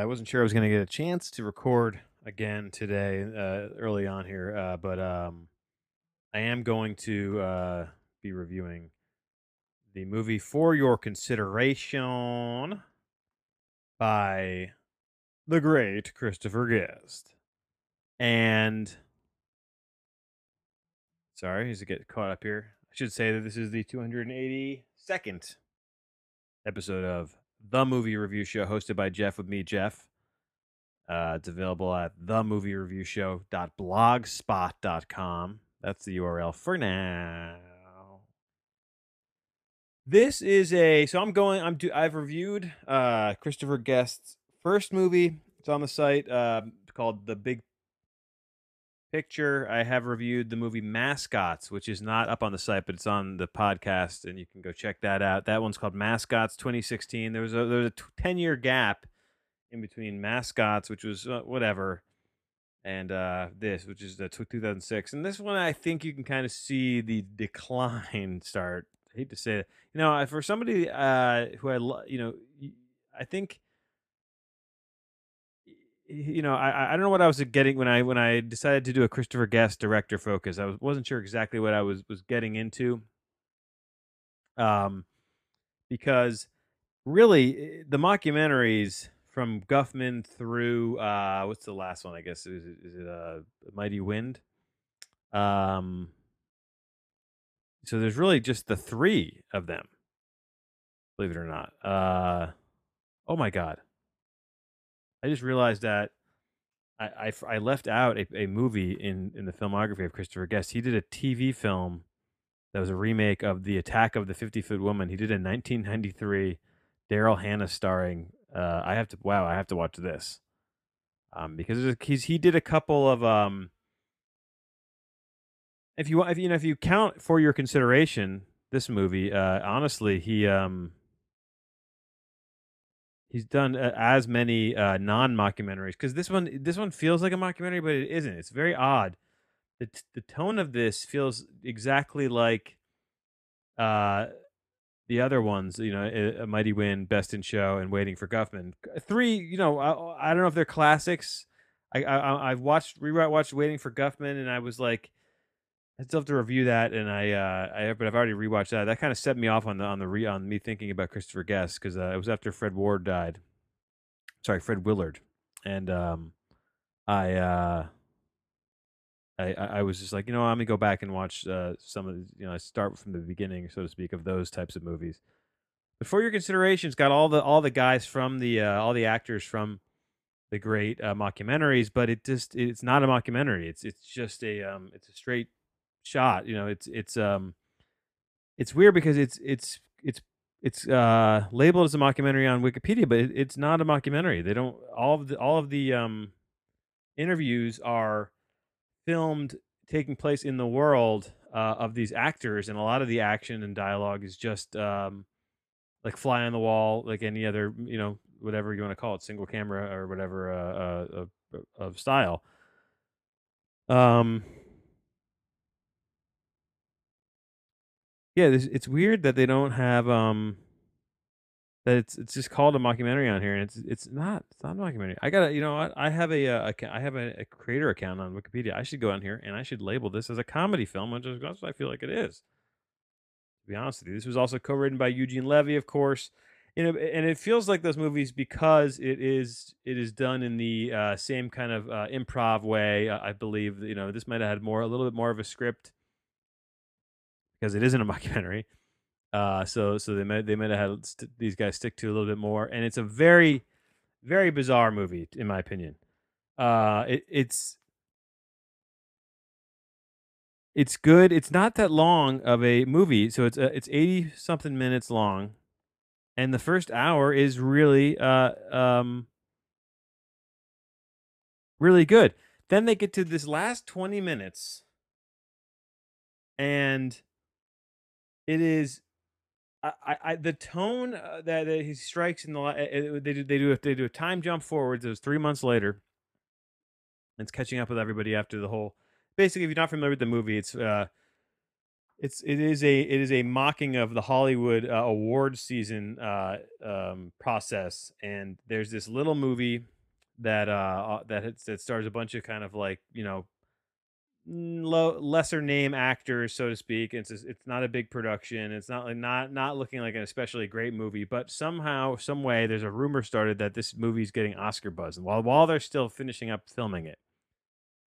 I wasn't sure I was going to get a chance to record again today, uh, early on here, uh, but um, I am going to uh, be reviewing the movie for your consideration by the great Christopher Guest. And sorry, as I get caught up here, I should say that this is the 282nd episode of the movie review show hosted by Jeff with me, Jeff. Uh, it's available at themoviereviewshow.blogspot.com. That's the URL for now. This is a so I'm going I'm do I've reviewed uh Christopher Guest's first movie. It's on the site uh, called The Big Picture. I have reviewed the movie Mascots, which is not up on the site, but it's on the podcast, and you can go check that out. That one's called Mascots 2016. There was a there was a 10 year gap in between Mascots, which was uh, whatever, and uh, this, which is the 2006. And this one, I think you can kind of see the decline start. I hate to say it, you know, for somebody uh, who I, lo- you know, I think you know, I I don't know what I was getting when I when I decided to do a Christopher Guest director focus. I was, wasn't sure exactly what I was was getting into. Um, because really the mockumentaries from Guffman through uh, what's the last one? I guess is it, is it uh, Mighty Wind? Um, so there's really just the three of them. Believe it or not. Uh, oh my god. I just realized that I, I, I left out a, a movie in, in the filmography of Christopher Guest. He did a TV film that was a remake of The Attack of the 50 Foot Woman. He did in 1993, Daryl Hannah starring. Uh, I have to, wow, I have to watch this. Um, because he's, he did a couple of, um, if you if you know if you count for your consideration this movie, uh, honestly, he um he's done uh, as many uh, non mockumentaries because this one this one feels like a mockumentary, but it isn't. It's very odd. the t- The tone of this feels exactly like uh, the other ones. You know, a, Mighty Wind, Best in Show, and Waiting for Guffman. Three. You know, I, I don't know if they're classics. I, I I've watched rewatched Waiting for Guffman, and I was like I still have to review that, and I, uh, I, but I've already rewatched that. That kind of set me off on the on the re, on me thinking about Christopher Guest because uh, it was after Fred Ward died. Sorry, Fred Willard, and um, I, uh, I, I was just like, you know, I'm gonna go back and watch uh, some of, you know, I start from the beginning, so to speak, of those types of movies. But for your consideration, it's got all the all the guys from the uh, all the actors from the great uh, mockumentaries, but it just it's not a mockumentary. It's it's just a um, it's a straight shot. You know, it's it's um it's weird because it's it's it's it's uh labeled as a mockumentary on Wikipedia, but it, it's not a mockumentary. They don't all of the all of the um interviews are filmed taking place in the world uh, of these actors, and a lot of the action and dialogue is just um like fly on the wall, like any other you know whatever you want to call it, single camera or whatever uh, uh, uh of style. Um, yeah, it's weird that they don't have um that it's it's just called a mockumentary on here, and it's it's not it's not a mockumentary. I gotta you know what I have a, uh, I have a, a, creator account on Wikipedia. I should go on here and I should label this as a comedy film, which is what I feel like it is. To be honest with you, this was also co-written by Eugene Levy, of course. You know, and it feels like those movies because it is it is done in the uh, same kind of uh, improv way. I believe you know this might have had more a little bit more of a script because it isn't a mockumentary. Uh, so so they might they might have had st- these guys stick to a little bit more, and it's a very very bizarre movie in my opinion. Uh, it, it's it's good. It's not that long of a movie, so it's uh, it's eighty something minutes long, and the first hour is really uh um really good. Then they get to this last twenty minutes, and it is I, I, the tone uh, that, he strikes in the uh, they do they do they do a time jump forwards. It was three months later. It's catching up with everybody after the whole. Basically, if you're not familiar with the movie, it's uh, It's it is a it is a mocking of the Hollywood uh, awards season uh, um, process, and there's this little movie that uh uh, that that stars a bunch of kind of like you know low lesser name actors, so to speak. It's it's not a big production. It's not like not not looking like an especially great movie, but somehow, some way, there's a rumor started that this movie's getting Oscar buzz, while while they're still finishing up filming it.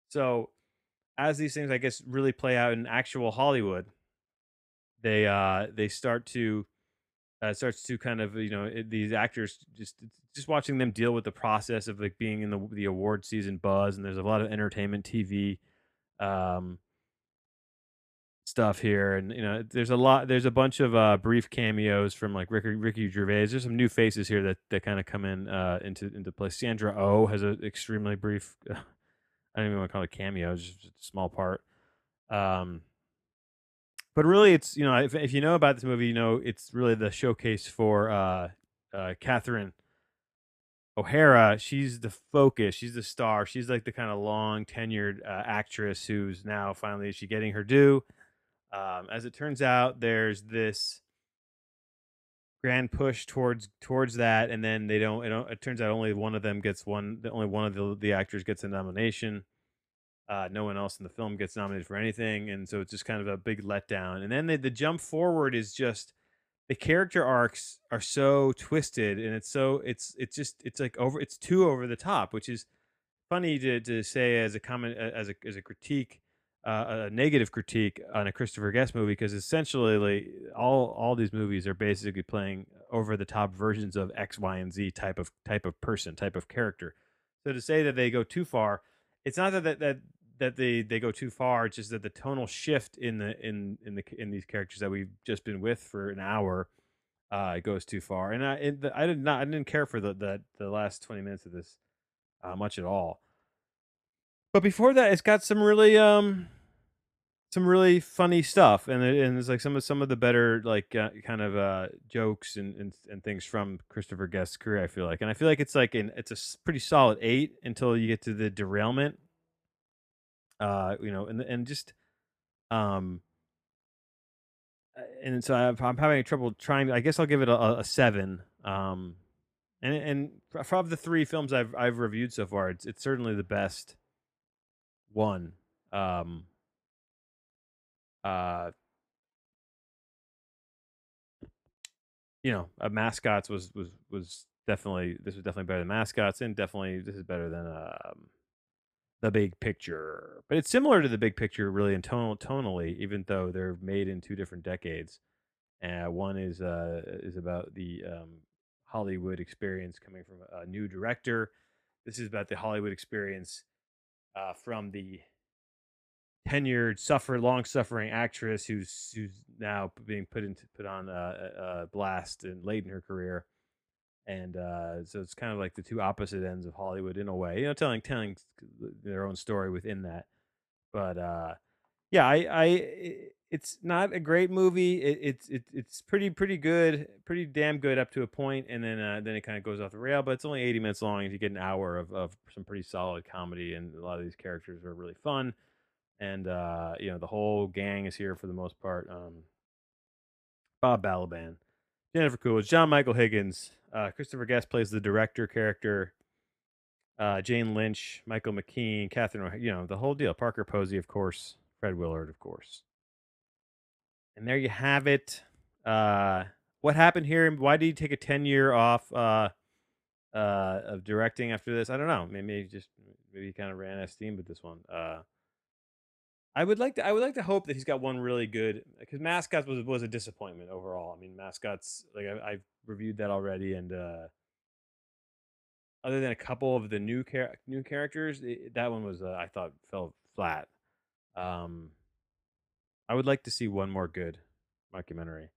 So as these things, I guess, really play out in actual Hollywood, they uh they start to uh, starts to kind of you know it, these actors just just watching them deal with the process of like being in the the award season buzz and there's a lot of entertainment TV um stuff here and you know there's a lot there's a bunch of uh brief cameos from like Ricky Ricky Gervais. There's some new faces here that that kind of come in uh into into play. Sandra Oh has an extremely brief I don't even want to call it a cameo just a small part. Um but really, it's you know if if you know about this movie, you know it's really the showcase for uh, uh, Catherine O'Hara. She's the focus. She's the star. She's like the kind of long tenured uh, actress who's now finally is she getting her due. Um, as it turns out, there's this grand push towards towards that, and then they don't. It, it turns out only one of them gets one. the- Only one of the the actors gets a nomination. Uh, no one else in the film gets nominated for anything, and so it's just kind of a big letdown. And then the, the jump forward is just the character arcs are so twisted, and it's so it's it's just it's like over it's too over the top, which is funny to, to say as a comment as a as a critique, uh, a negative critique on a Christopher Guest movie, because essentially like, all all these movies are basically playing over the top versions of X, Y, and Z type of type of person, type of character. So to say that they go too far, it's not that that that, that they they go too far. It's just that the tonal shift in the in in the in these characters that we've just been with for an hour uh goes too far and i it, i did not i didn't care for the the, the last 20 minutes of this uh, much at all but before that, it's got some really um some really funny stuff, and and it's like some of some of the better like uh, kind of uh jokes and, and and things from Christopher Guest's career. I feel like, and I feel like it's like an it's a pretty solid eight until you get to the derailment. Uh, you know, and and just um. uh, And so I've, I'm having trouble trying. I guess I'll give it a, a seven. Um, and and of the three films I've I've reviewed so far, it's it's certainly the best one. Um, uh, you know, uh, mascots was was was definitely this was definitely better than mascots, and definitely this is better than um the big picture. But it's similar to the big picture, really, in tonal tonally, even though they're made in two different decades. Uh, one is uh is about the um Hollywood experience coming from a new director. This is about the Hollywood experience uh, from the tenured, suffer long suffering actress who's who's now being put into put on uh, uh, blast and late in her career, and uh, so it's kind of like the two opposite ends of Hollywood in a way. You know, telling telling their own story within that. But uh, yeah, I, I it's not a great movie. It, it's it, it's pretty pretty good, pretty damn good up to a point, and then uh, then it kind of goes off the rail. But it's only eighty minutes long, and you get an hour of, of some pretty solid comedy, and a lot of these characters are really fun and uh, you know the whole gang is here for the most part. Um, Bob Balaban, Jennifer Coolidge, John Michael Higgins, uh, Christopher Guest plays the director character. Uh, Jane Lynch, Michael McKean, Catherine, you know the whole deal. Parker Posey, of course. Fred Willard, of course. And there you have it. Uh, what happened here? Why did he take a ten year off uh, uh, of directing after this? I don't know. Maybe he just maybe he kind of ran out of steam with this one. Uh, I would like to. I would like to hope that he's got one really good because Mascots was was a disappointment overall. I mean, Mascots like I, I've reviewed that already, and uh, other than a couple of the new char- new characters, it, that one was uh, I thought fell flat. Um, I would like to see one more good documentary,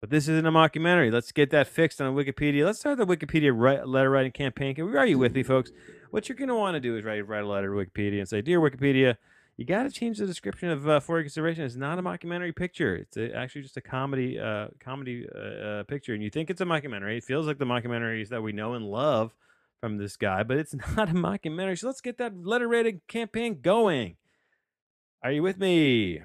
but this isn't a mockumentary. Let's get that fixed on Wikipedia. Let's start the Wikipedia write, letter writing campaign. Are you with me, folks? What you're to want to do is write write a letter to Wikipedia and say, "Dear Wikipedia." You got to change the description of uh, For Your Consideration. It's not a mockumentary picture. It's a, actually just a comedy, uh, comedy uh, uh, picture, and you think it's a mockumentary. It feels like the mockumentaries that we know and love from this guy, but it's not a mockumentary. So let's get that letter rating campaign going. Are you with me?